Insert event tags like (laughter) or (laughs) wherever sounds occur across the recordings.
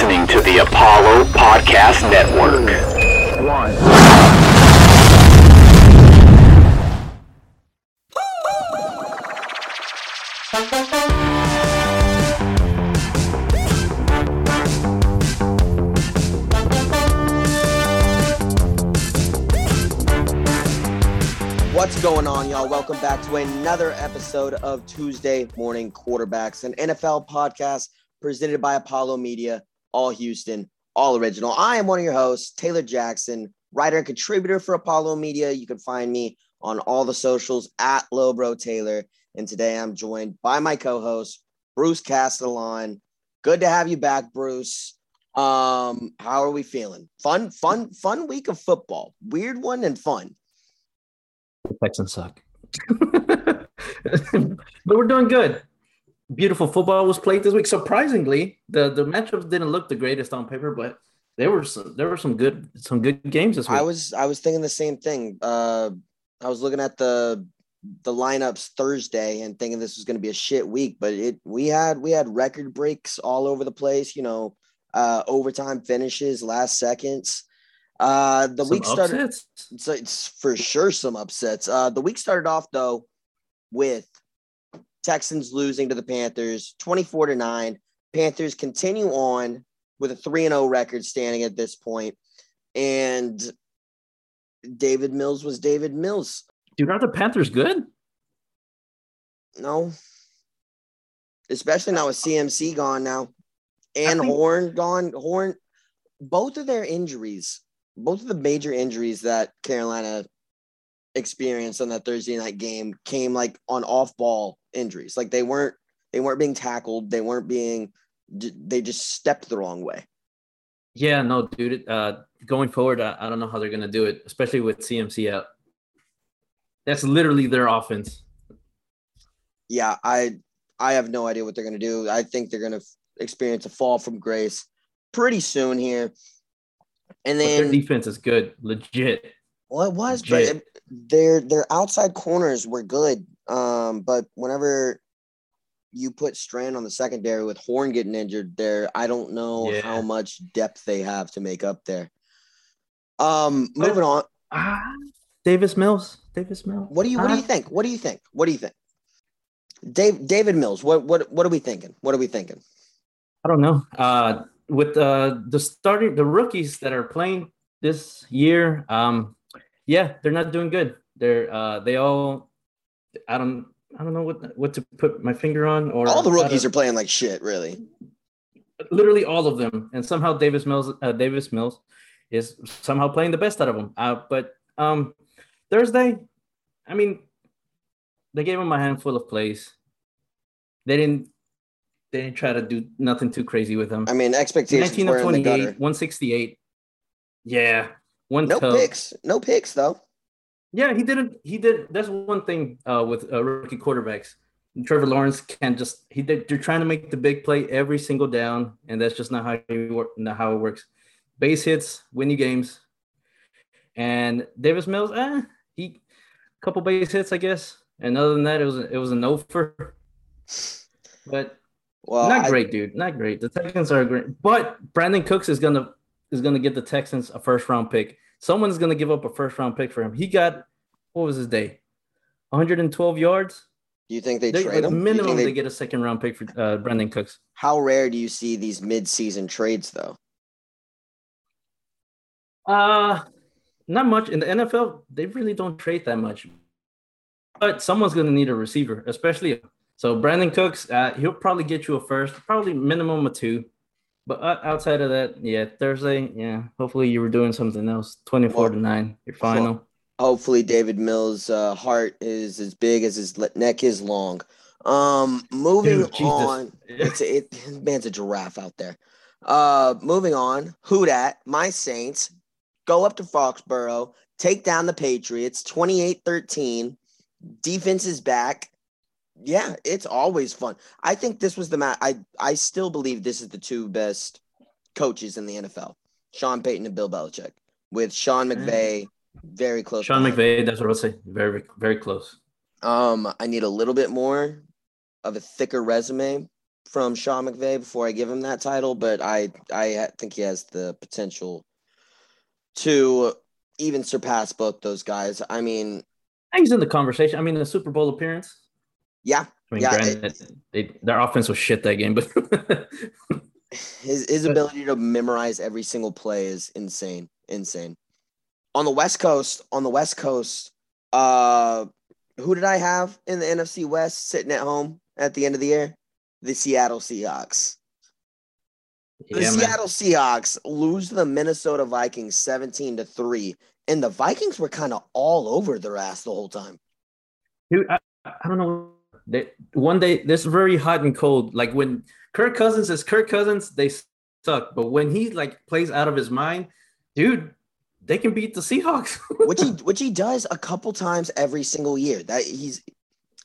listening to the Apollo Podcast Network. What's going on, y'all? Welcome back to another episode of Tuesday Morning Quarterbacks, an NFL podcast presented by Apollo Media, all Houston, all original. I am one of your hosts, Taylor Jackson, writer and contributor for Apollo Media. You can find me on all the socials at Lowbro Taylor. And today I'm joined by my co-host, Bruce Castellon. Good to have you back, Bruce. Um, how are we feeling? Fun, fun, fun week of football. Weird one and fun. The Texans suck. (laughs) but we're doing good. Beautiful football was played this week. Surprisingly, the the matchups didn't look the greatest on paper, but there were some there were some good some good games this week. I was I was thinking the same thing. Uh, I was looking at the the lineups Thursday and thinking this was going to be a shit week, but it we had we had record breaks all over the place. You know, uh, overtime finishes, last seconds. Uh, the Some week started. upsets? So it's for sure some upsets. Uh, the week started off though with Texans losing to the Panthers 24 to 9. Panthers continue on with a 3 and 0 record standing at this point. And Davis Mills was Davis Mills. Dude, are the Panthers good? No. Especially now with CMC gone now and think- Horn gone. Horn, both of their injuries, both of the major injuries that Carolina experienced on that Thursday night game came like on off ball injuries. Like they weren't they weren't being tackled, they weren't being they just stepped the wrong way. Yeah, no, dude. Uh, going forward, I, I don't know how they're gonna do it, especially with CMC out. That's literally their offense. Yeah, I I have no idea what they're to do. I think they're to experience a fall from grace pretty soon here. And But their then defense is good, legit. Well, it was, but it- their their outside corners were good. Um, but whenever you put Strand on the secondary with Horn getting injured there, I don't know Yeah. how much depth they have to make up there. Um, But- moving on. Ah, Davis Mills. Davis Mills. What do you what do you Ah, think? What do you think? What do you think? Dave Davis Mills, what what what are we thinking? What are we thinking? I don't know. Uh, with uh, the starting the rookies that are playing this year, um, yeah, they're not doing good. They're uh, they all, I don't, I don't know what what to put my finger on. Or All the rookies to- are playing like shit, really. literally all of them, and somehow Davis Mills, uh, Davis Mills, is somehow playing the best out of them. Uh, but um, Thursday, I mean, they gave him a handful of plays. They didn't. They didn't try to do nothing too crazy with him. I mean, expectations 19 of the 28, gutter. 168. Yeah, one No picks, no picks though. Yeah, he didn't. He did. That's one thing uh, with uh, rookie quarterbacks. Trevor Lawrence can't just. He did, they're trying to make the big play every single down, and that's just not how you work. Not how it works. Base hits win you games. And Davis Mills, eh, he couple base hits, I guess. And other than that, it was a, it was a no for. But Well, not I- great, dude. Not great. The Texans are great, but Brandin Cooks is gonna is gonna get the Texans a first round pick. Someone's gonna give up a first round pick for him. He got what was his day? 112 yards. do you think they, They, trade him? Minimum, they, they- get a second round pick for uh, Brandin Cooks. How rare do you see these mid-season trades though? Uh not much in the NFL. They really don't trade that much, but someone's gonna need a receiver, especially. So Brandin Cooks, uh, he'll probably get you a first, probably minimum a two. But outside of that, yeah, Thursday, yeah. Hopefully you were doing something else. Twenty-four to nine, your final. Hopefully, Davis Mills' uh, heart is as big as his neck is long. Um, moving (laughs) Dude, on, it's a, it, man's a giraffe out there. Uh, moving on, who dat? My Saints go up to Foxborough, take down the Patriots 28-13. Defense is back. Yeah, it's always fun. I think this was the match. I I still believe this is the two best coaches in the NFL: Sean Payton and Bill Belichick. With Sean McVay very close. Sean. McVay, that's what I'll say. Very, very close. Um, I need a little bit more of a thicker resume from Sean McVay before I give him that title, but I I think he has the potential to even surpass both those guys. I mean, he's in the conversation. I mean, the Super Bowl appearance. Yeah, I mean, yeah. granted, it- they, their offense was shit that game, but (laughs) his his ability to memorize every single play is insane, insane. On the West Coast, on the West Coast, uh, who did I have in the NFC West sitting at home at the end of the year? The Seattle Seahawks. The yeah, man. Seattle Seahawks lose the Minnesota Vikings 17 to 3. And the Vikings were kind of all over their ass the whole time. Dude, I, I don't know. They, one day, this very hot and cold. Like when Kirk Cousins is Kirk Cousins, they suck. But when he like plays out of his mind, dude, they can beat the Seahawks. (laughs) Which he which he does a couple times every single year. That he's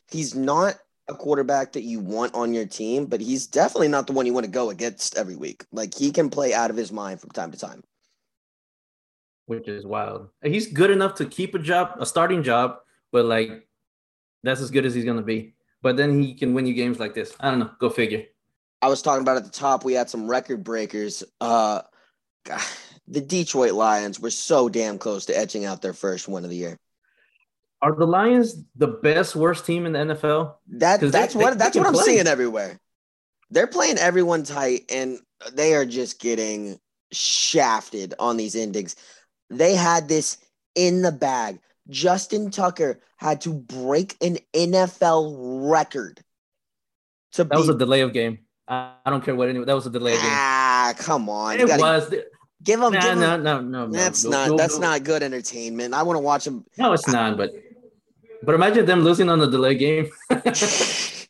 he's not a quarterback that you want on your team, but he's definitely not the one you want to go against every week. Like he can play out of his mind from time to time. which is wild. He's good enough to keep a job, a starting job, but like that's as good as he's gonna be. But then he can win you games like this. I don't know. Go figure. I was talking about at the top, we had some record breakers. Uh, God, the Detroit Lions were so damn close to etching out their first win of the year. Are the Lions the best worst team in the NFL? That they- that's they- what they that's can what I'm play. seeing everywhere. They're playing everyone tight, and they are just getting shafted on these endings. They had this in the bag. Justin Tucker had to break an NFL record to That was beat. a delay of game. I, I don't care what anyone. That was a delay of game. ah, come on! It gotta was. give them. Nah, give 'em- no, no, no, no. that's no, not. no, that's no. not good entertainment. I want to watch them. No, it's not. But but imagine them losing on the delay game. (laughs) that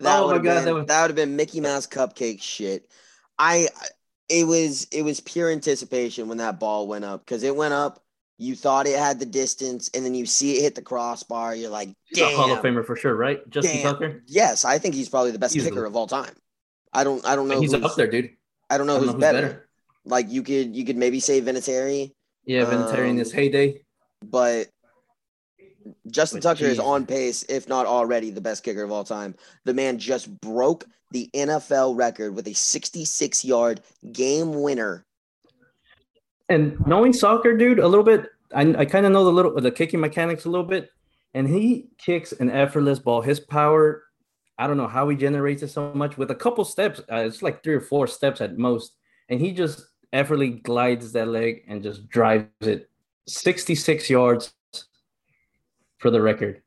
Oh my would have God, been that would have been Mickey Mouse cupcake shit. I it was it was pure anticipation when that ball went up because it went up. You thought it had the distance, and then you see it hit the crossbar. You're like, He's a Hall of. Famer for sure, right? Justin Damn. Tucker. Yes, I think he's probably the best Easily. kicker of all time. I don't I don't know. He's who's, up there, dude. I don't know I don't who's, know who's better. better. Like you could you could maybe say Vinatieri, Yeah, Vinatieri in his Um, heyday. but Justin But Tucker is on pace, if not already, the best kicker of all time. The man just broke the NFL record with a 66 yard game winner. And knowing soccer, dude, a little bit, I, I kind of know the little the kicking mechanics a little bit. And he kicks an effortless ball. His power, I don't know how he generates it so much with a couple steps. Uh, it's like three or four steps at most, and he just effortlessly glides that leg and just drives it 66 yards for the record.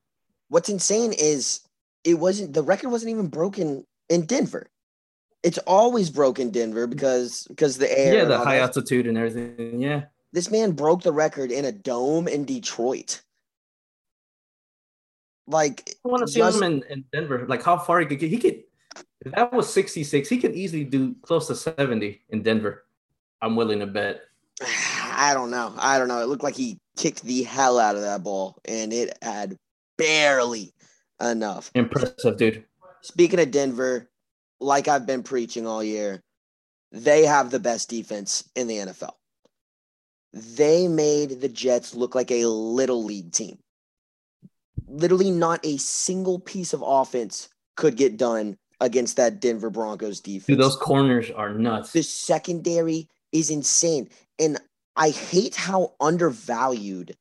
What's insane is it wasn't the record wasn't even broken in Denver. It's always broken Denver because because the air. Yeah, the high that. altitude and everything. Yeah. This man broke the record in a dome in Detroit. Like I want to see just- him in, in Denver. Like how far he could get. He could. If that was 66, he could easily do close to 70 in Denver. I'm willing to bet. (sighs) I don't know. I don't know. It looked like he kicked the hell out of that ball, and it had barely enough. Impressive, dude. Speaking of Denver, like I've been preaching all year, they have the best defense in the NFL. They made the Jets look like a little league team. Literally, not a single piece of offense could get done against that Denver Broncos defense. Dude, those corners are nuts. the secondary is insane. And I hate how undervalued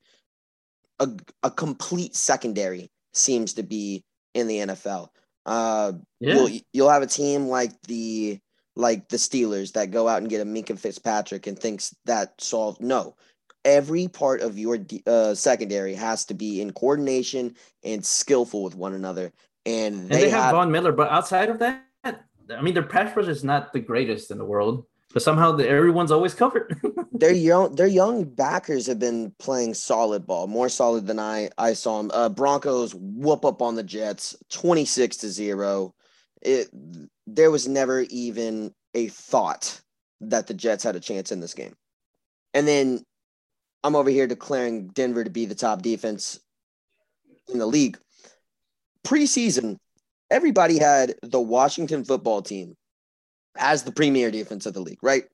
a, a complete secondary seems to be in the NFL. Uh, Yeah. you'll, you'll have a team like the like the Steelers that go out and get a Minkah Fitzpatrick and thinks that solved. No, every part of your uh, secondary has to be in coordination and skillful with one another. And and they, they, have have Von Miller, but outside of that, I mean, their pass rush is not the greatest in the world. But somehow the, everyone's always covered. their young their young backers have been playing solid ball, more solid than I I saw them. Uh, Broncos whoop up on the Jets, twenty six to zero. It there was never even a thought that the Jets had a chance in this game, and then I'm over here declaring Denver to be the top defense in the league. Preseason, everybody had the Washington football team as the premier defense of the league, right?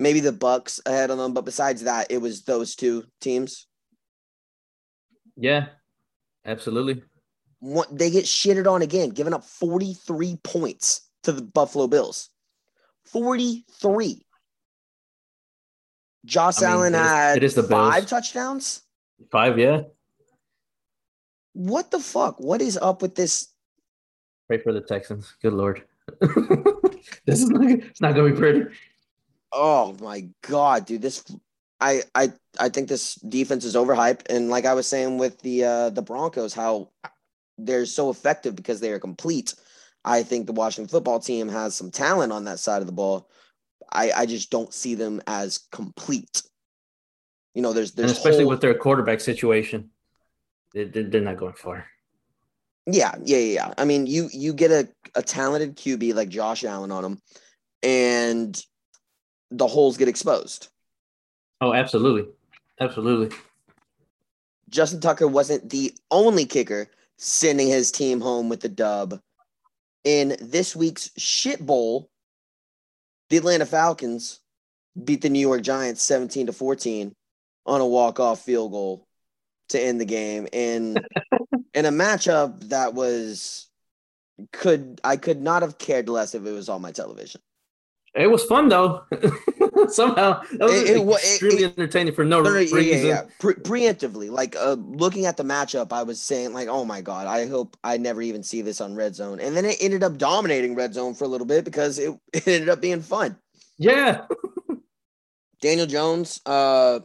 maybe the Bucks ahead of them, but besides that, it was those two teams. yeah, absolutely. What they get shitted on again, giving up 43 points to the Buffalo Bills. 43. Josh I mean, Allen it is- had it is the five Bills. touchdowns. Five, yeah. What the fuck? What is up with this? Pray for the Texans. Good lord. (laughs) this is not, it's not gonna be pretty. Oh my god, dude! This, I, I, I think this defense is overhyped, and like I was saying with the uh, the Broncos, how they're so effective because they are complete. I think the Washington football team has some talent on that side of the ball. I, I just don't see them as complete. You know, there's And there's especially whole- with their quarterback situation. They, they're, they're not going far. Yeah, yeah, yeah. I mean, you you get a, a talented QB like Josh Allen on him, and the holes get exposed. Oh, absolutely. Absolutely. Justin Tucker wasn't the only kicker sending his team home with the dub. In this week's shit bowl, the Atlanta Falcons beat the New York Giants 17 to 14 on a walk-off field goal to end the game in (laughs) in a matchup that was could I could not have cared less if it was on my television. It was fun though. (laughs) Somehow that was It- extremely it- entertaining for no, No, no, yeah, reason. yeah, yeah. Pre- preemptively, like uh, looking at the matchup, I was saying like, "Oh my god, I hope I never even see this on Red Zone." And then it ended up dominating Red Zone for a little bit because it, (laughs) it ended up being fun. Yeah. Daniel Jones, uh,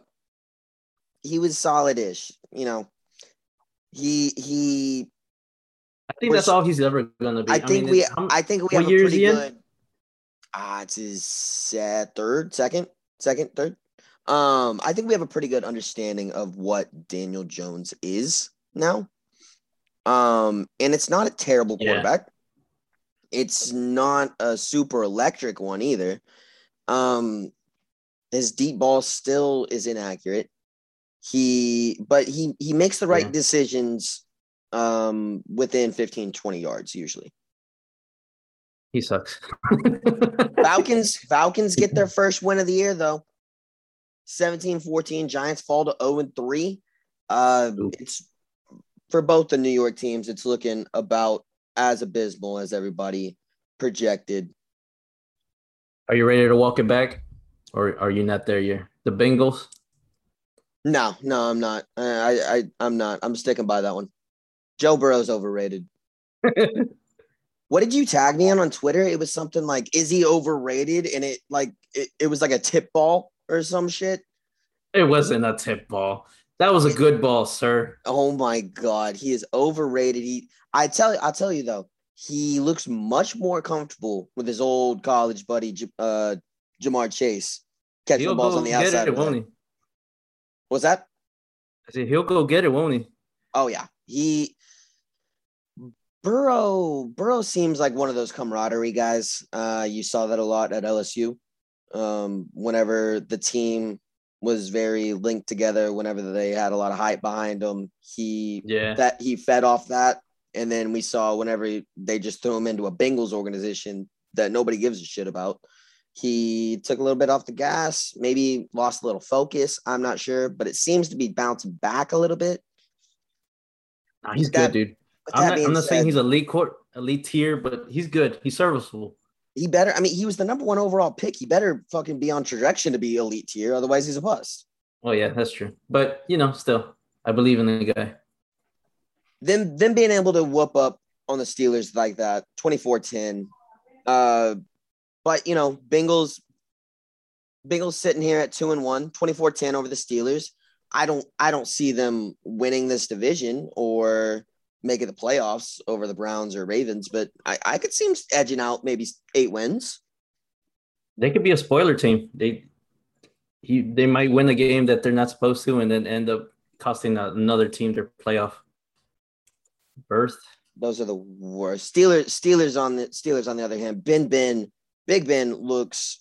he was solid-ish. You know, he he. I think Was- that's all he's ever gonna be. I think mean, we I think we have a pretty good. Ah, it's his uh, third, second, second, third. Um, I think we have a pretty good understanding of what Daniel Jones is now. Um, and it's not a terrible Yeah. quarterback. It's not a super electric one either. Um, his deep ball still is inaccurate. He, but he he makes the right Yeah. decisions um within 15 20 yards usually. he sucks. (laughs) Falcons Falcons get their first win of the year though. 17-14 Giants fall to 0 and 3. Uh Ooh. it's for both the New York teams it's looking about as abysmal as everybody projected. Are you ready to walk it back, or are you not there yet? The Bengals. No, no, I'm not. I I I- I'm not. I'm sticking by that one. Joe Burrow's overrated. (laughs) What did you tag me on on Twitter? It was something like, "Is he overrated?" And it like it, it was like a tip ball or some shit. It wasn't a tip ball. That was a good ball, sir. Oh my god, he is overrated. He, I tell you, I'll tell you though, he looks much more comfortable with his old college buddy, uh, Ja'Marr Chase, catching He'll the balls on the outside. it, won't he? What's that? I said he'll go get it, won't he? Oh yeah, he Burrow. Burrow seems like one of those camaraderie guys. Uh, you saw that a lot at LSU. Um, whenever the team was very linked together, whenever they had a lot of hype behind them, he Yeah. that he fed off that. And then we saw whenever he- they just threw him into a Bengals organization that nobody gives a shit about. He took a little bit off the gas, maybe lost a little focus. I'm not sure, but it seems to be bouncing back a little bit. Nah, he's That- good, dude. I'm not, I'm not saying he's elite court, elite tier, but he's good. He's serviceable. he better. I mean, he was the number one overall pick. He better fucking be on trajectory to be elite tier. Otherwise, he's a bust. Oh yeah, that's true. But you know, still, I believe in the guy. them them being able to whoop up on the Steelers like that, 24-10. Uh, but you know, Bengals Bengals sitting here at 2 and 1, 24-10 over the Steelers. I don't I don't see them winning this division or making the playoffs over the Browns or Ravens, but I, I could see them edging out maybe eight wins. They could be a spoiler team. They he they might win a game that they're not supposed to, and then end up costing another team their playoff berth. Those are the worst. Steelers Steelers on the Steelers on the other hand, Ben Ben, Big Ben looks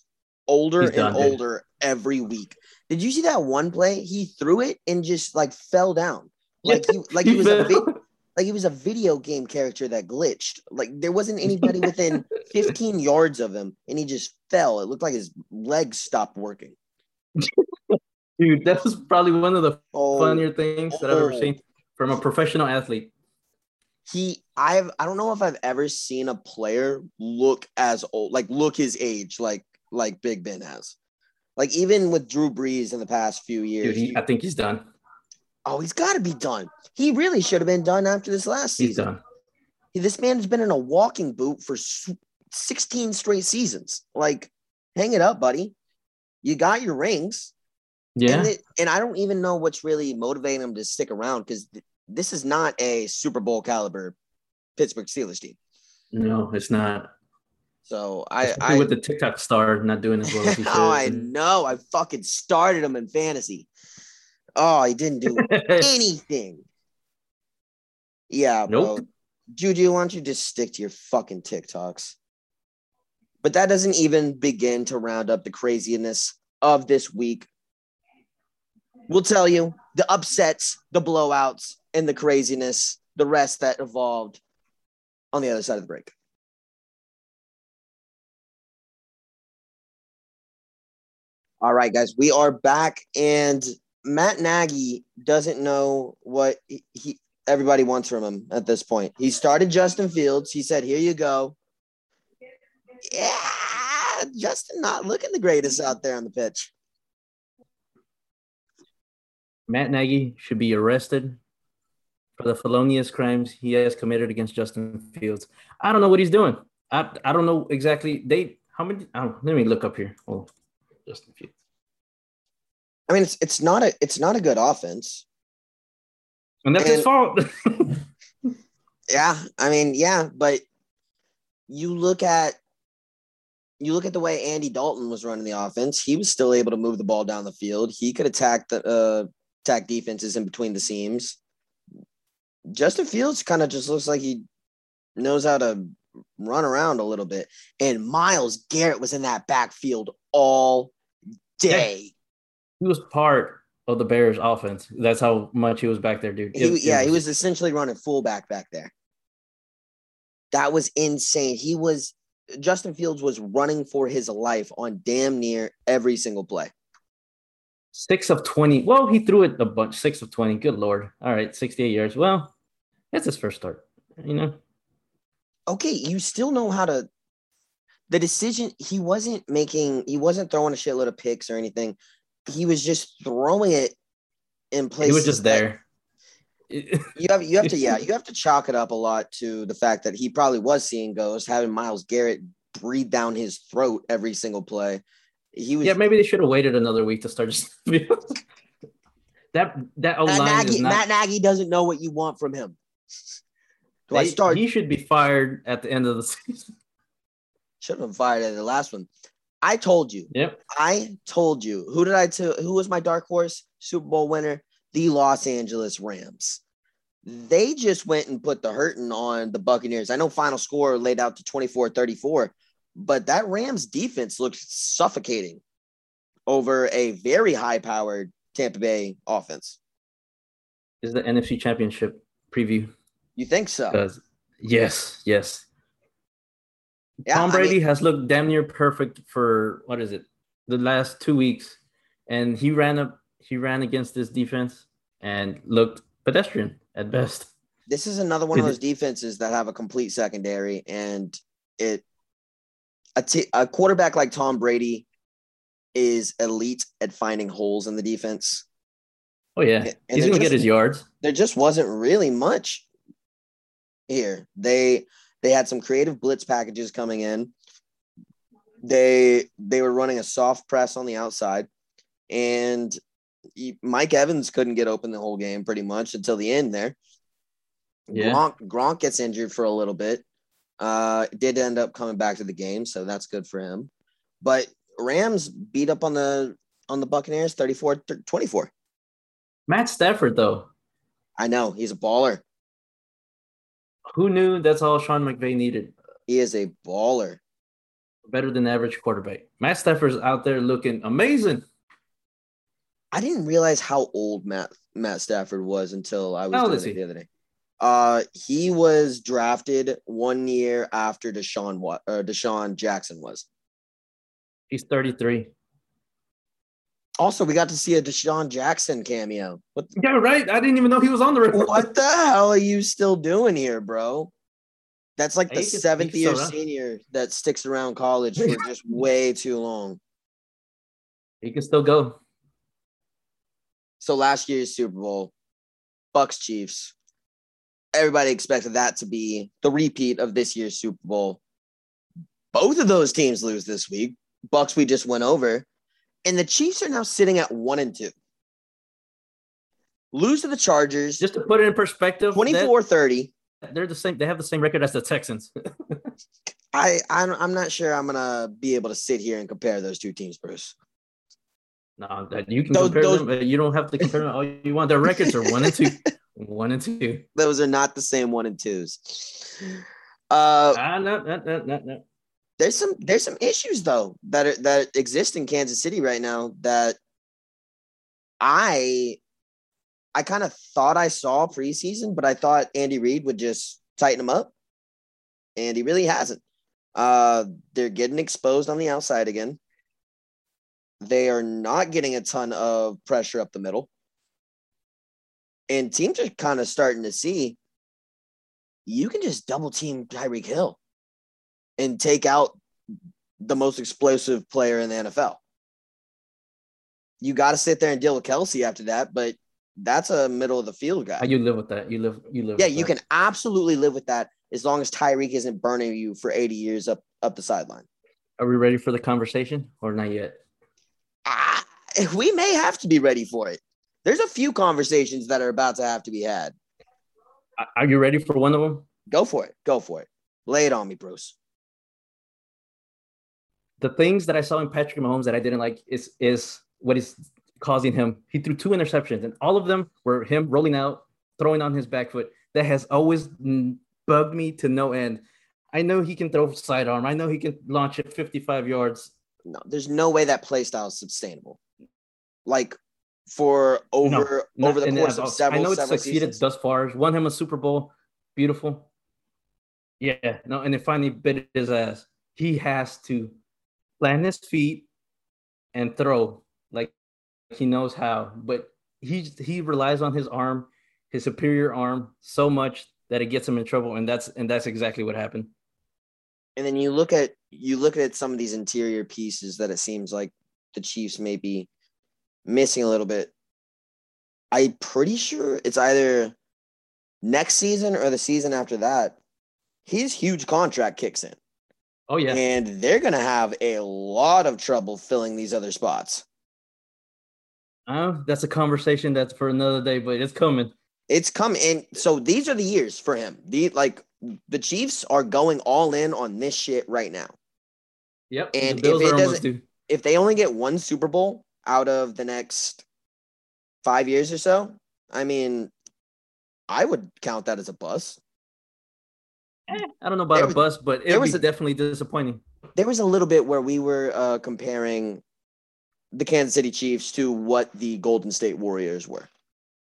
older He's and done, dude. older every week. Did you see that one play? He threw it and just like fell down. Like he like he was a vi- like he was a video game character that glitched. Like there wasn't anybody within (laughs) 15 yards of him and he just fell. It looked like his legs stopped working. Dude, that was probably one of the Oh, funnier things that I've ever Oh. seen from a professional athlete. He I've I don't know if I've ever seen a player look as old, like look his age, like like Big Ben has. Like even with Drew Brees in the past few years. Dude, he, I think he's done. oh, he's got to be done. He really should have been done after this last He's season. done. This man has been in a walking boot for 16 straight seasons. Like, hang it up, buddy. You got your rings. Yeah. And, it, and I don't even know what's really motivating him to stick around because th- this is not a Super Bowl caliber Pittsburgh Steelers team. no, it's not. So I, I, with the TikTok star not doing as well as he should. (laughs) oh, I know. I fucking started him in fantasy. Oh, he didn't do (laughs) anything. Yeah, bro. Nope. Juju, why don't you just stick to your fucking TikToks? But that doesn't even begin to round up the craziness of this week. We'll tell you the upsets, the blowouts, and the craziness, the rest that evolved on the other side of the break. All right, guys, we are back, and Matt Nagy doesn't know what he, he everybody wants from him at this point. He started Justin Fields. He said, "Here you go." Yeah, Justin not looking the greatest out there on the pitch. Matt Nagy should be arrested for the felonious crimes he has committed against Justin Fields. I don't know what he's doing. I, I don't know exactly. They how many? Oh, let me look up here. Oh, Justin Fields. I mean, it's it's not a it's not a good offense. And that's his fault. (laughs) Yeah, I mean, yeah, but you look at you look at the way Andy Dalton was running the offense. He was still able to move the ball down the field. He could attack the uh, attack defenses in between the seams. Justin Fields kind of just looks like he knows how to run around a little bit. And Myles Garrett was in that backfield all day. he was part of the Bears offense. That's how much he was back there, dude. He, It- it yeah, he was essentially running fullback back there. That was insane. He was Justin Fields was running for his life on damn near every single play. Six of 20. Well, he threw it a bunch. Six of 20. Good Lord. All right. 68 yards. Well, that's his first start. You know, Okay, you still know how to the decision he wasn't making he wasn't throwing a shitload of picks or anything. He was just throwing it in place. he was just there. (laughs) You have you have to yeah (laughs) you have to chalk it up a lot to the fact that he probably was seeing ghosts, having Myles Garrett breathe down his throat every single play. He was yeah, maybe they should have waited another week to start. Just (laughs) that that O Matt Nagy, not. Matt Nagy doesn't know what you want from him. Do I start? He should be fired at the end of the (laughs) season. Should have been fired at the last one. I told you. Yep. I told you. Who did I tell? Who was my dark horse Super Bowl winner? The Los Angeles Rams. They just went and put the hurting on the Buccaneers. I know final score laid out to 24-34, but that Rams defense looked suffocating over a very high-powered Tampa Bay offense. Is the NFC Championship preview? You think so? Yes, yes. Yeah, Tom I mean- Brady has looked damn near perfect for what is it? The last two weeks, and he ran up. He ran against this defense and looked pedestrian at best. this is another one of those defenses that have a complete secondary and it a, t- a quarterback like Tom Brady is elite at finding holes in the defense. Oh yeah, And he's gonna get his yards. There just wasn't really much here. They they had some creative blitz packages coming in. They they were running a soft press on the outside and Mike Evans couldn't get open the whole game pretty much until the end there. Yeah. Gronk, Gronk gets injured for a little bit. Uh, did end up coming back to the game, so that's good for him. But Rams beat up on the on the Buccaneers 34-24. Matt Stafford though, I know he's a baller. who knew that's all Sean McVay needed? He is a baller. Better than average quarterback. Matt Stafford's out there looking amazing. I didn't realize how old Matt Matt Stafford was until I was doing it the other day. Uh, he was drafted one year after Deshaun Wa- uh, DeSean Jackson was. He's 33. Also, we got to see a DeSean Jackson cameo. What, Yeah, right. I didn't even know he was on the record. what the hell are you still doing here, bro? That's like the He seventh year run. senior that sticks around college for (laughs) just way too long. He can still go. So last year's Super Bowl, Bucks Chiefs. Everybody expected that to be the repeat of this year's Super Bowl. Both of those teams lose this week. Bucks we just went over, and the Chiefs are now sitting at one and two. Lose to the Chargers, Just to put it in perspective, 24 30. they're the same. They have the same record as the Texans. (laughs) I, I don't- I'm not sure I'm gonna be able to sit here and compare those two teams, Bruce. no, that you can Those- compare those- them, but you don't have to compare them all you want. Their records are one and two, (laughs) one and two. Those are not the same one and twos. Uh, Ah, no, no, no, no, no. there's some there's some issues though that are, that exist in Kansas City right now that I I kind of thought I saw preseason, but I thought Andy Reid would just tighten them up, and he really hasn't. Uh, they're getting exposed on the outside again. They are not getting a ton of pressure up the middle, and teams are kind of starting to see you can just double team Tyreek Hill and take out the most explosive player in the NFL. You got to sit there and deal with Kelce after that, but that's a middle of the field guy. Ah, You live with that. You live. You live. yeah, you that. can absolutely live with that as long as Tyreek isn't burning you for 80 years up up the sideline. Are we ready for the conversation or not yet? Ah, we may have to be ready for it. There's a few conversations that are about to have to be had. Are- you ready for one of them? Go for it. Go for it. Lay it on me, Bruce. the things that I saw in Patrick Mahomes that I didn't like is is what is causing him. He threw two interceptions, and all of them were him rolling out, throwing on his back foot. That has always bugged me to no end. I know he can throw sidearm. I know he can launch it 55 yards. No, there's no way that play style is sustainable. Like for over No, over the course of several I know it's succeeded seasons. thus far. Won him a Super Bowl. Beautiful. Yeah, no, and it finally bit his ass. He has to plant his feet and throw like he knows how, but he he relies on his arm, his superior arm, so much that it gets him in trouble, and that's and that's exactly what happened. and then you look at you look at some of these interior pieces that it seems like the Chiefs may be missing a little bit. I'm pretty sure it's either next season or the season after that. His huge contract kicks in, Oh yeah, and they're gonna have a lot of trouble filling these other spots. Uh, that's a conversation that's for another day, but it's coming. It's coming. in. So these are the years for him. The like the Chiefs are going all in on this shit right now. Yep, And if it doesn't- if they only get one Super Bowl out of the next five years or so, I mean, I would count that as a bust. Eh, I don't know about There a was- bust, but it was a- definitely disappointing. There was a little bit where we were uh, comparing the Kansas City Chiefs to what the Golden State Warriors were.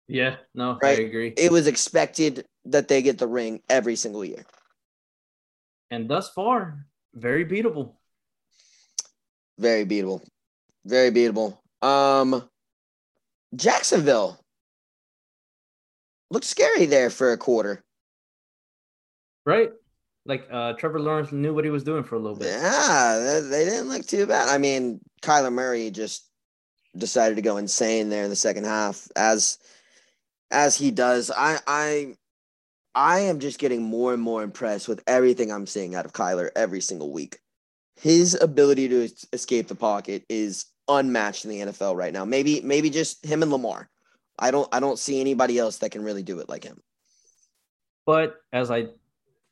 Yeah, no, Right. I agree. It was expected that they get the ring every single year. and thus far, very beatable. Very beatable. Very beatable. Um, Jacksonville looked scary there for a quarter. right? Like uh, Trevor Lawrence knew what he was doing for a little bit. Yeah, they, didn't look too bad. I mean, Kyler Murray just decided to go insane there in the second half, as as he does. I I I am just getting more and more impressed with everything I'm seeing out of Kyler every single week. His ability to escape the pocket is unmatched in the NFL right now. Maybe maybe just him and Lamar. I don't I don't see anybody else that can really do it like him. But as I,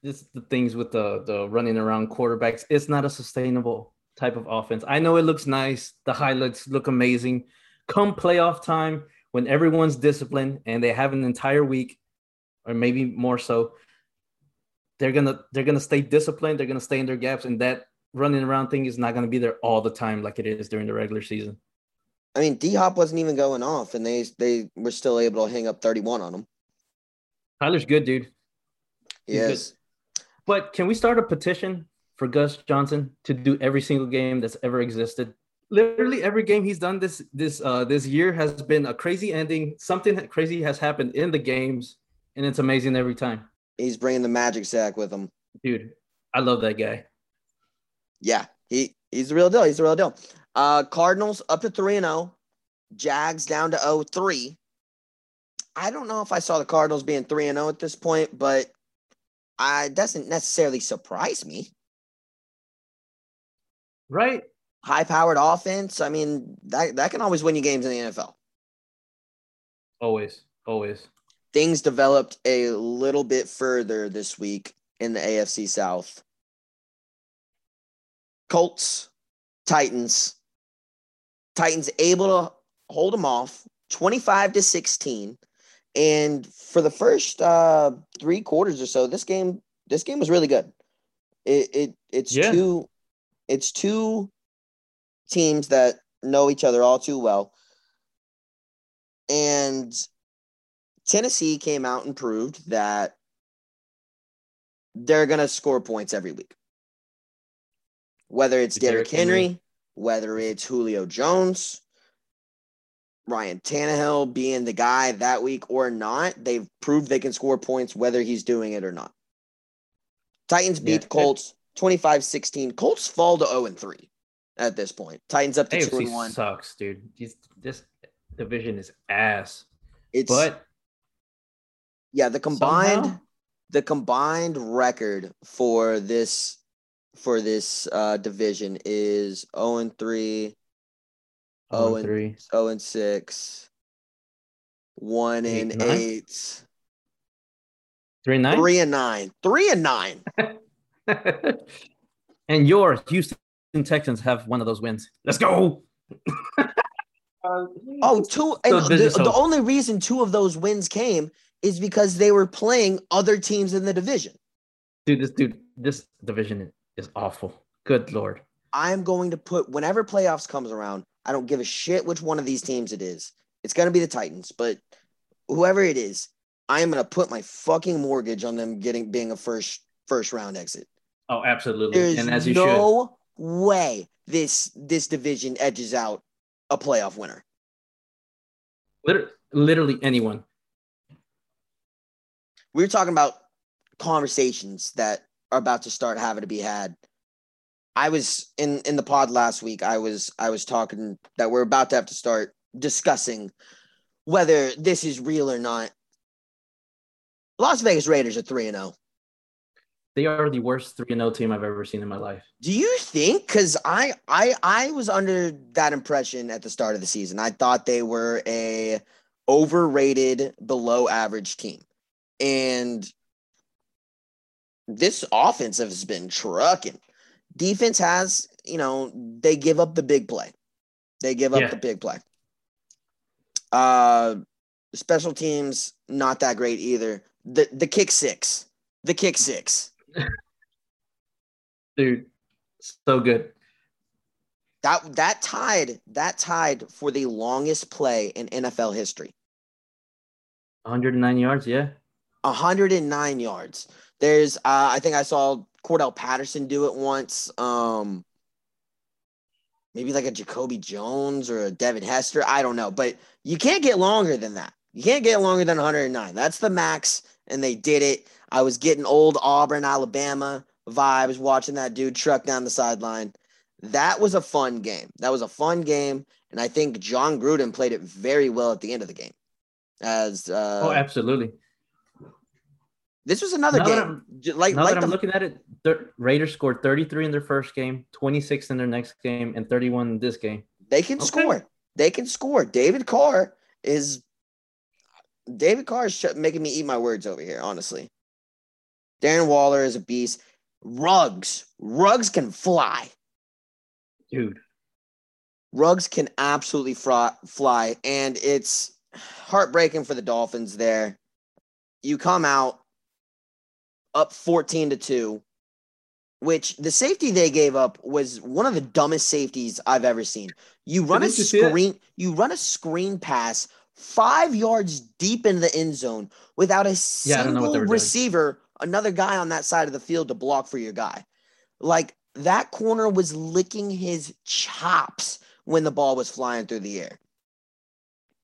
this the things with the the running around quarterbacks. It's not a sustainable type of offense. I know it looks nice. The highlights look amazing. Come playoff time, when everyone's disciplined and they have an entire week, or maybe more so, they're gonna they're gonna stay disciplined. They're gonna stay in their gaps, and that running around thing is not gonna be there all the time like it is during the regular season. I mean, D Hop wasn't even going off, and they they were still able to hang up 31 on him. Tyler's good, dude. He's good. Yes. But can we start a petition for Gus Johnson to do every single game that's ever existed literally every game he's done this this uh this year has been a crazy ending. Something crazy has happened in the games, and it's amazing every time. He's bringing the magic sack with him. Dude, I love that guy. Yeah, he he's the real deal. He's the real deal. Uh, Cardinals up to three and zero. Jags down to 0-3. I don't know if I saw the Cardinals being three and zero at this point, but I doesn't necessarily surprise me. Right? High powered offense. I mean, that that can always win you games in the NFL. Always, always. Things developed a little bit further this week in the AFC South. Colts, Titans. Titans able to hold them off 25 to 16. And for the first uh, three quarters or so, this game this game was really good. It, it it's Yeah. two it's two teams that know each other all too well. And Tennessee came out and proved that they're gonna score points every week. Whether it's Derrick Derrick Henry. Henry, whether it's Julio Jones, Ryan Tannehill being the guy that week or not, they've proved they can score points whether he's doing it or not. Titans beat Yeah. the Colts 25 16. Colts fall to 0 and 3 at this point. Titans up to 2 and 1. AFC sucks, dude. These, this division is ass. It's But yeah, the combined somehow- the combined record for this for this uh division is 0 and 3, Oh, 0 and- 3. 0 and 6, 1 Eight, and nine? 8, 3 and 9? 3 and 9. 3 and 9. and (laughs) your Houston Texans have one of those wins. Let's go. (laughs) Oh, two and the, the only reason two of those wins came is because they were playing other teams in the division. dude, this dude, this division is awful. Good lord. I'm going to put whenever playoffs comes around, I don't give a shit which one of these teams it is. It's going to be the Titans, but whoever it is, I am going to put my fucking mortgage on them getting being a first first round exit. Oh, absolutely. There's and as you should. no way this this division edges out a playoff winner. Liter- literally anyone. we were talking about conversations that are about to start having to be had. I was in in the pod last week. I was I was talking that we're about to have to start discussing whether this is real or not. Las Vegas Raiders are 3 and oh. 0. They are the worst 3 and 0 team I've ever seen in my life. Do you think cuz I I I was under that impression at the start of the season. I thought they were a overrated below average team. And this offense has been trucking. Defense has, you know, they give up the big play. They give up Yeah. the big play. Uh special teams not that great either. The the kick six. The kick six. (laughs) Dude, so good. That that tied that tied for the longest play in NFL history. 109 yards, yeah. 109 yards. There's uh, I think I saw Cordarrelle Patterson do it once. Um maybe like a Jacoby Jones or a Devin Hester. I don't know, but you can't get longer than that. You can't get longer than 109. That's the max, and they did it. I was getting old Auburn, Alabama vibes watching that dude truck down the sideline. That was a fun game. That was a fun game, and I think Jon Gruden played it very well at the end of the game. As uh, oh, absolutely. This was another Now game, like now like that I'm the looking at it, the Raiders scored 33 in their first game, 26 in their next game, and 31 in this game. They can Okay. score. They can score. David Carr is David Carr is making me eat my words over here, honestly. Darren Waller is a beast. Ruggs. Ruggs can fly. Dude, Ruggs can absolutely fly. And it's heartbreaking for the Dolphins there. You come out up 14 to 2, which the safety they gave up was one of the dumbest safeties I've ever seen. You run a you screen, you run a screen pass five yards deep in the end zone without a Yeah, I don't know what single they were doing. receiver, another guy on that side of the field to block for your guy. Like that corner was licking his chops when the ball was flying through the air.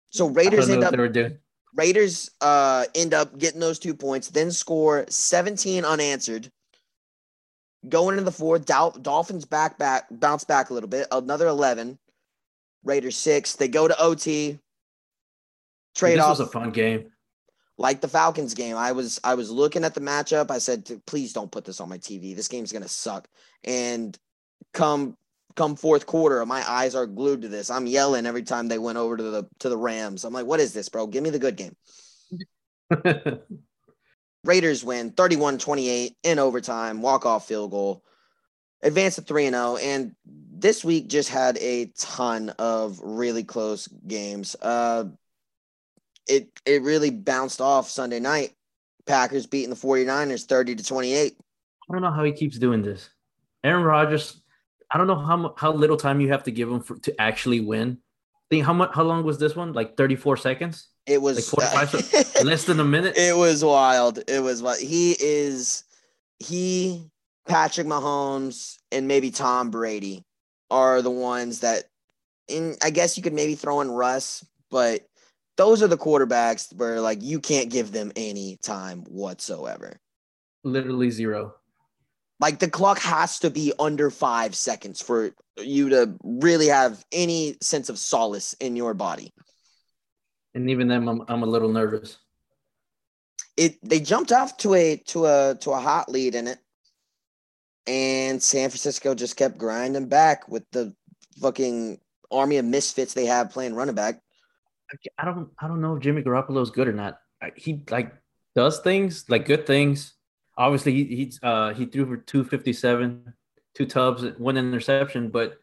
So Raiders end up they were doing. Raiders uh end up getting those two points, then score 17 unanswered. Going into the fourth, Dol- Dolphins back back bounce back a little bit, another 11. Raiders six. They go to OT. Trade This off was a fun game. like the Falcons game. I was I was looking at the matchup. I said, please don't put this on my TV. This game's gonna suck. And come come fourth quarter, my eyes are glued to this. I'm yelling every time they went over to the to the Rams. I'm like, what is this, bro? Give me the good game. (laughs) Raiders win 31-28 in overtime, walk-off field goal. Advance to 3 and 0 and this week just had a ton of really close games. Uh it it really bounced off Sunday night. Packers beating the 49ers 30 to 28. I don't know how he keeps doing this. Aaron Rodgers, I don't know how how little time you have to give him for, to actually win. Think how much how long was this one? Like 34 seconds? It was Like 45 uh, se- (laughs) Less than a minute? it was wild. It was what he is. He, Patrick Mahomes, and maybe Tom Brady are the ones that, in I guess you could maybe throw in Russ, but those are the quarterbacks where like you can't give them any time whatsoever. Literally zero. Like the clock has to be under five seconds for you to really have any sense of solace in your body. And even then I'm, I'm a little nervous. it they jumped off to a to a to a hot lead in it and san francisco just kept grinding back with the fucking army of misfits they have playing running back I don't I don't know if Jimmy Garoppolo is good or not. He like does things like good things. Obviously, he he's uh he threw for two fifty seven, two tubs, one interception, but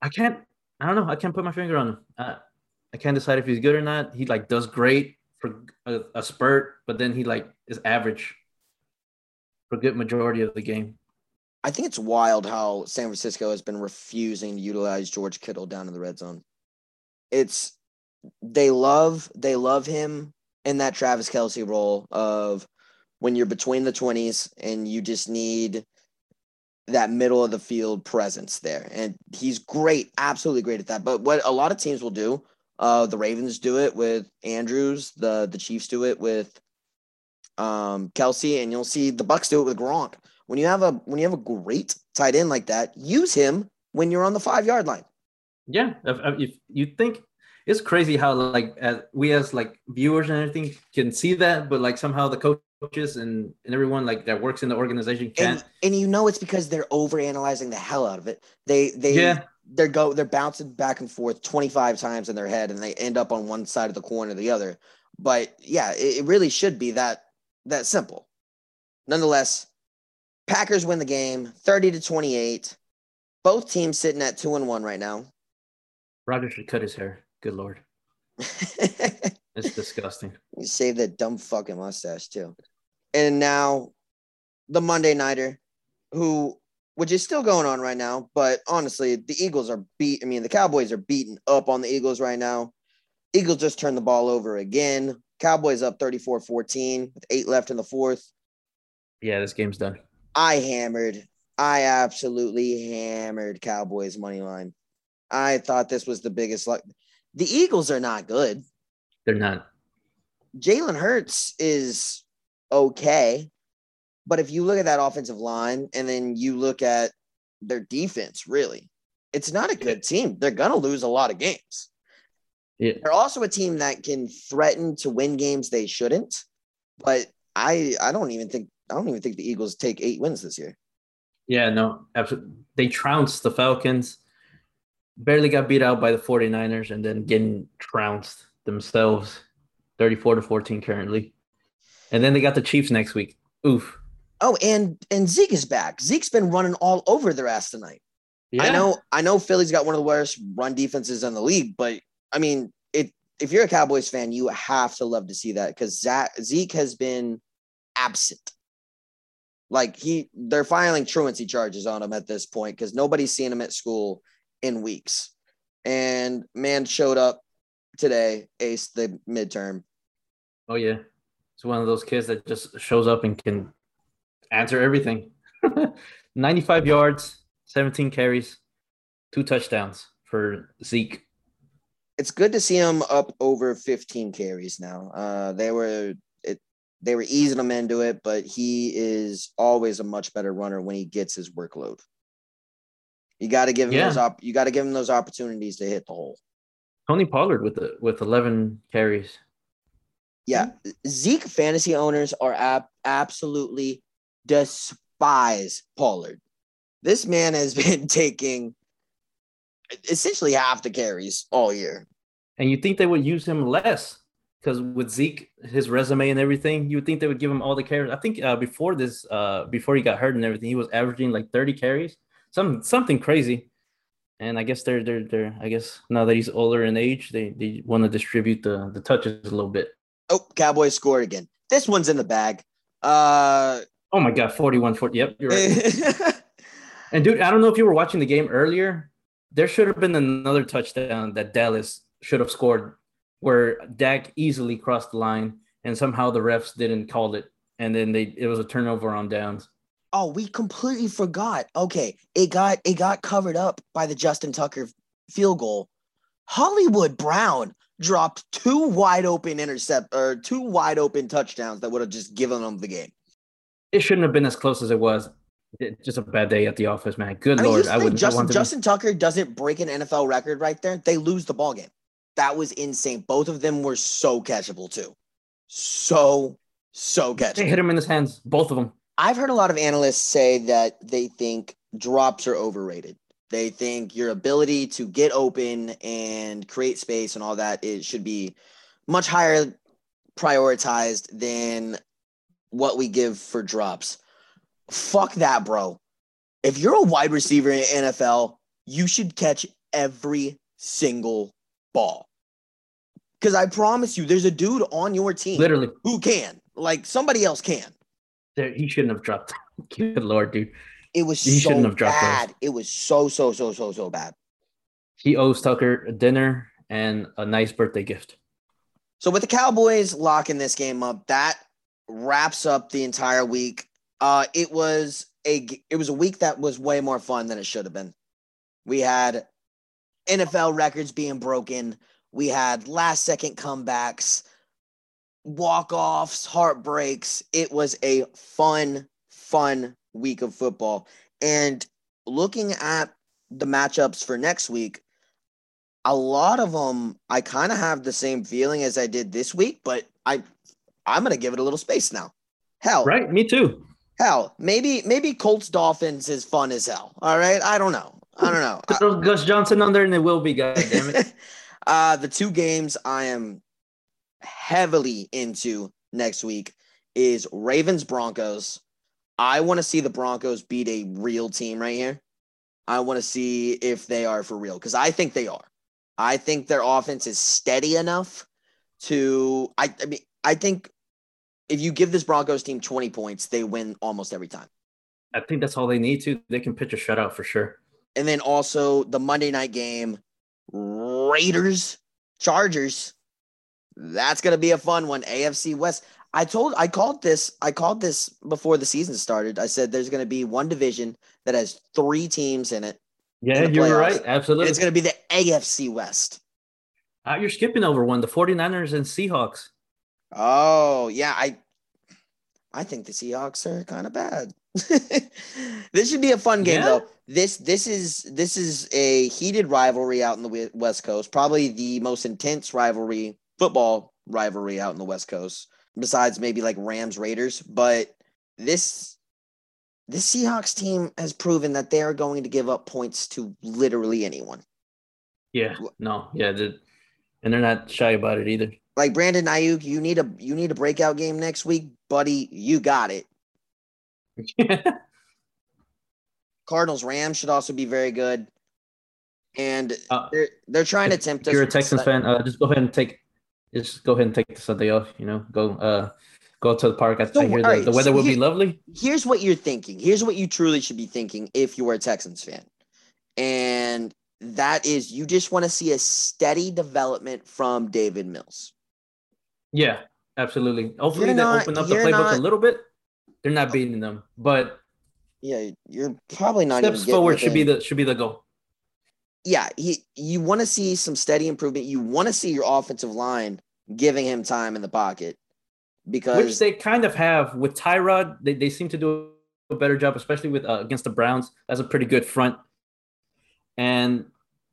I can't. I don't know. I can't put my finger on him. Uh, I can't decide if he's good or not. He like does great for a, a spurt, but then he like is average for a good majority of the game. i think it's wild how san francisco has been refusing to utilize george kittle down in the red zone it's they love they love him in that travis kelce role of when you're between the 20s and you just need that middle of the field presence there. And he's great, absolutely great at that. But what a lot of teams will do, uh, the Ravens do it with Andrews, the the Chiefs do it with um Kelce, and you'll see the Bucs do it with Gronk. When you have a when you have a great tight end like that, use him when you're on the five yard line. Yeah, if, if you think it's crazy how like as we as like viewers and everything can see that, but like somehow the coaches and, and everyone like that works in the organization can't. And and you know it's because they're over analyzing the hell out of it. They they Yeah. they're go they're bouncing back and forth 25 times in their head and they end up on one side of the coin or the other. But yeah, it, it really should be that that simple. Nonetheless, Packers win the game 30 to 28. Both teams sitting at two and one right now. Roger should cut his hair. Good lord, (laughs) it's disgusting. (laughs) You save that dumb fucking mustache too. And now the Monday nighter, who which is still going on right now, but honestly, the Eagles are beat. I mean, the Cowboys are beating up on the Eagles right now. Eagles just turned the ball over again. Cowboys up 34-14 with eight left in the fourth. Yeah, this game's done. I hammered. I absolutely hammered Cowboys money line. I thought this was the biggest luck. The Eagles are not good. They're not. Jalen Hurts is okay. But if you look at that offensive line and then you look at their defense, really, it's not a good team. They're going to lose a lot of games. Yeah, They're also a team that can threaten to win games they shouldn't. But I I don't even think I don't even think the Eagles take eight wins this year. yeah, no, absolutely. They trounced the Falcons. Barely got beat out by the 49ers and then getting trounced themselves 34 to 14 currently. And then they got the Chiefs next week. Oof. Oh, and and Zeke is back. Zeke's been running all over their ass tonight. Yeah. I know I know Philly's got one of the worst run defenses in the league, but I mean, it if you're a Cowboys fan, you have to love to see that because Zeke has been absent. Like he, they're filing truancy charges on him at this point because nobody's seen him at school in weeks. And man showed up today, ace the midterm. Oh yeah, it's one of those kids that just shows up and can answer everything. (laughs) 95 yards, 17 carries, two touchdowns. for Zeke. It's good to see him up over 15 carries now. Uh, they were it, they were easing him into it, but he is always a much better runner when he gets his workload. You got to give him Yeah. those op- you got to give him those opportunities to hit the hole. Tony Pollard with the with 11 carries. Yeah, Zeke fantasy owners are ab- absolutely despise Pollard. This man has (laughs) been taking essentially half the carries all year. And you think they would use him less because with Zeke, his resume and everything, you would think they would give him all the carries. I think uh, before this, uh, before he got hurt and everything, he was averaging like 30 carries, some something crazy. And I guess they're they're they're I guess now that he's older in age, they they want to distribute the the touches a little bit. Oh, Cowboys scored again. This one's in the bag. Uh, Oh my god, 41 40. Yep, you're right. (laughs) And dude, I don't know if you were watching the game earlier. There should have been another touchdown that Dallas should have scored where Dak easily crossed the line and somehow the refs didn't call it. And then they it was a turnover on downs. oh, we completely forgot. Okay, it got it got covered up by the Justin Tucker field goal. Hollywood Brown dropped two wide open intercept or two wide open touchdowns that would have just given them the game. It shouldn't have been as close as it was. It- just a bad day at the office, man. Good I mean, lord. I wouldn't I Justin Justin Tucker doesn't break an NFL record right there. They lose the ball game. That was insane. Both of them were so catchable too, so so catchable. they hit him in his hands, both of them. I've heard a lot of analysts say that they think drops are overrated. They think your ability to get open and create space and all that it should be much higher prioritized than what we give for drops. Fuck that, bro. If you're a wide receiver in NFL, you should catch every single ball. Because I promise you, there's a dude on your team Literally. who can. Like somebody else can. There, he shouldn't have dropped. (laughs) Good lord, dude. It was He so shouldn't have dropped those. bad. It was so so so so so bad. He owes Tucker a dinner and a nice birthday gift. So with the Cowboys locking this game up, that wraps up the entire week. Uh, it was a it was a week that was way more fun than it should have been. We had NFL records being broken. We had last second comebacks, walk offs, heartbreaks. It was a fun, fun week of football. And looking at the matchups for next week, a lot of them I kind of have the same feeling as I did this week, but I I'm gonna give it a little space now. Hell, Right? Me too. hell, maybe maybe Colts Dolphins is fun as hell. All right, I don't know. I don't know. Throw Gus Johnson on there and it will be, god damn it. (laughs) uh, the two games I am heavily into next week is Ravens Broncos. I want to see the Broncos beat a real team right here. I want to see if they are for real because I think they are. I think their offense is steady enough to. I, I mean, I think if you give this Broncos team 20 points, they win almost every time. I think that's all they need to. They can pitch a shutout for sure. And then also the Monday night game, Raiders, Chargers. That's gonna be a fun one. AFC West. I told I called this, I called this before the season started. I said there's gonna be one division that has three teams in it. Yeah, In you're playoffs. right. And Absolutely. it's gonna be the AFC West. Uh, you're skipping over one the 49ers and Seahawks. Oh, yeah. I I think the Seahawks are kind of bad. (laughs) this should be a fun game Yeah? though. This this is this is a heated rivalry out in the West Coast, probably the most intense rivalry, football rivalry out in the West Coast, besides maybe like Rams Raiders, but this this Seahawks team has proven that they are going to give up points to literally anyone. Yeah, no, yeah, and they're not shy about it either. Like Brandon Aiyuk, you need a you need a breakout game next week, buddy. You got it. (laughs) Cardinals Rams should also be very good. And Uh, they're they're trying to tempt us. you're a Texans fan, uh, just go ahead and take, just go ahead and take the Sunday off. You know, go uh, go to the park. I, So, I hear the, alright, the weather so will be lovely. Here's what you're thinking. Here's what you truly should be thinking if you are a Texans fan. And that is you just want to see a steady development from Davis Mills. Yeah, absolutely. Hopefully You're they not- open up the playbook not- a little bit. They're not beating them, but Yeah, you're probably not steps forward should be the should be the goal. Yeah, he you want to see some steady improvement. You want to see your offensive line giving him time in the pocket because which they kind of have with Tyrod. They, they seem to do a better job, especially with uh, against the Browns. That's a pretty good front, and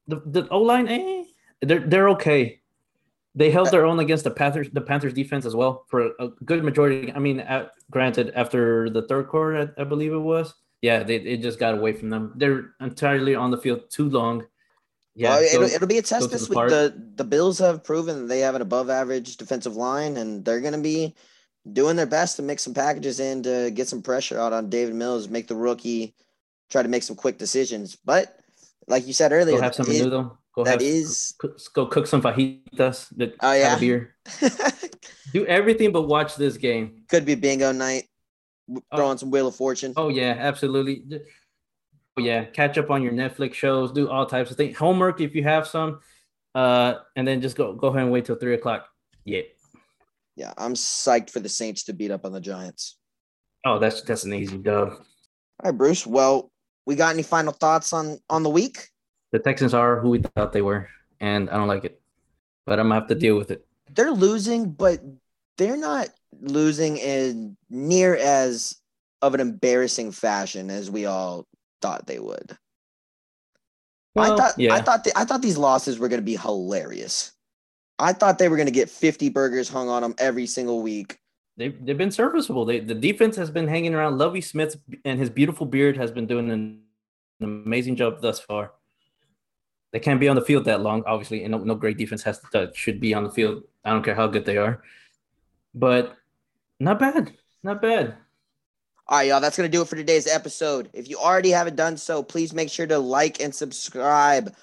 the the O line, eh, they're they're okay. They held their own against the Panthers, the Panthers defense as well for a good majority. I mean, at, granted, after the third quarter, I, I believe it was, yeah, they it just got away from them. They're entirely on the field too long. Yeah, well, it'll, it'll be a test this week. The the Bills have proven that they have an above average defensive line, and they're going to be doing their best to mix some packages in to get some pressure out on Davis Mills, make the rookie try to make some quick decisions. But like you said earlier, go have some is, Go that have, is go cook some fajitas. That, Oh yeah, beer. (laughs) Do everything but watch this game. Could be bingo night. Oh. Throwing oh. some Wheel of Fortune. Oh yeah, absolutely. Yeah, catch up on your Netflix shows. Do all types of things. Homework if you have some, uh, and then just go go ahead and wait till three o'clock. Yeah. Yeah, I'm psyched for the Saints to beat up on the Giants. Oh, that's that's an easy dub. All right, Bruce. Well, we got any final thoughts on on the week? The Texans are who we thought they were, and I don't like it, but I'm gonna have to deal with it. They're losing, but they're not losing in near as of an embarrassing fashion as we all thought they would. Well, I thought yeah. I thought I thought these losses were going to be hilarious. I thought they were going to get 50 burgers hung on them every single week. They've, they've been serviceable. They, the defense has been hanging around. Lovie Smith and his beautiful beard has been doing an, an amazing job thus far. They can't be on the field that long, obviously, and no, no great defense has to, should be on the field. I don't care how good they are, but not bad, not bad. All right, y'all, that's going to do it for today's episode. If you already haven't done so, please make sure to like and subscribe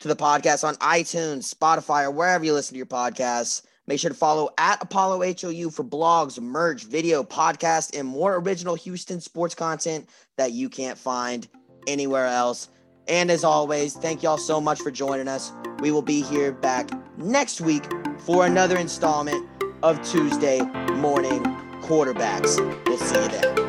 to the podcast on iTunes, Spotify, or wherever you listen to your podcasts. Make sure to follow at Apollo HOU for blogs, merch, video, podcast, and more original Houston sports content that you can't find anywhere else. And as always, thank y'all so much for joining us. We will be here back next week for another installment of Tuesday Morning Quarterbacks. We'll see you then.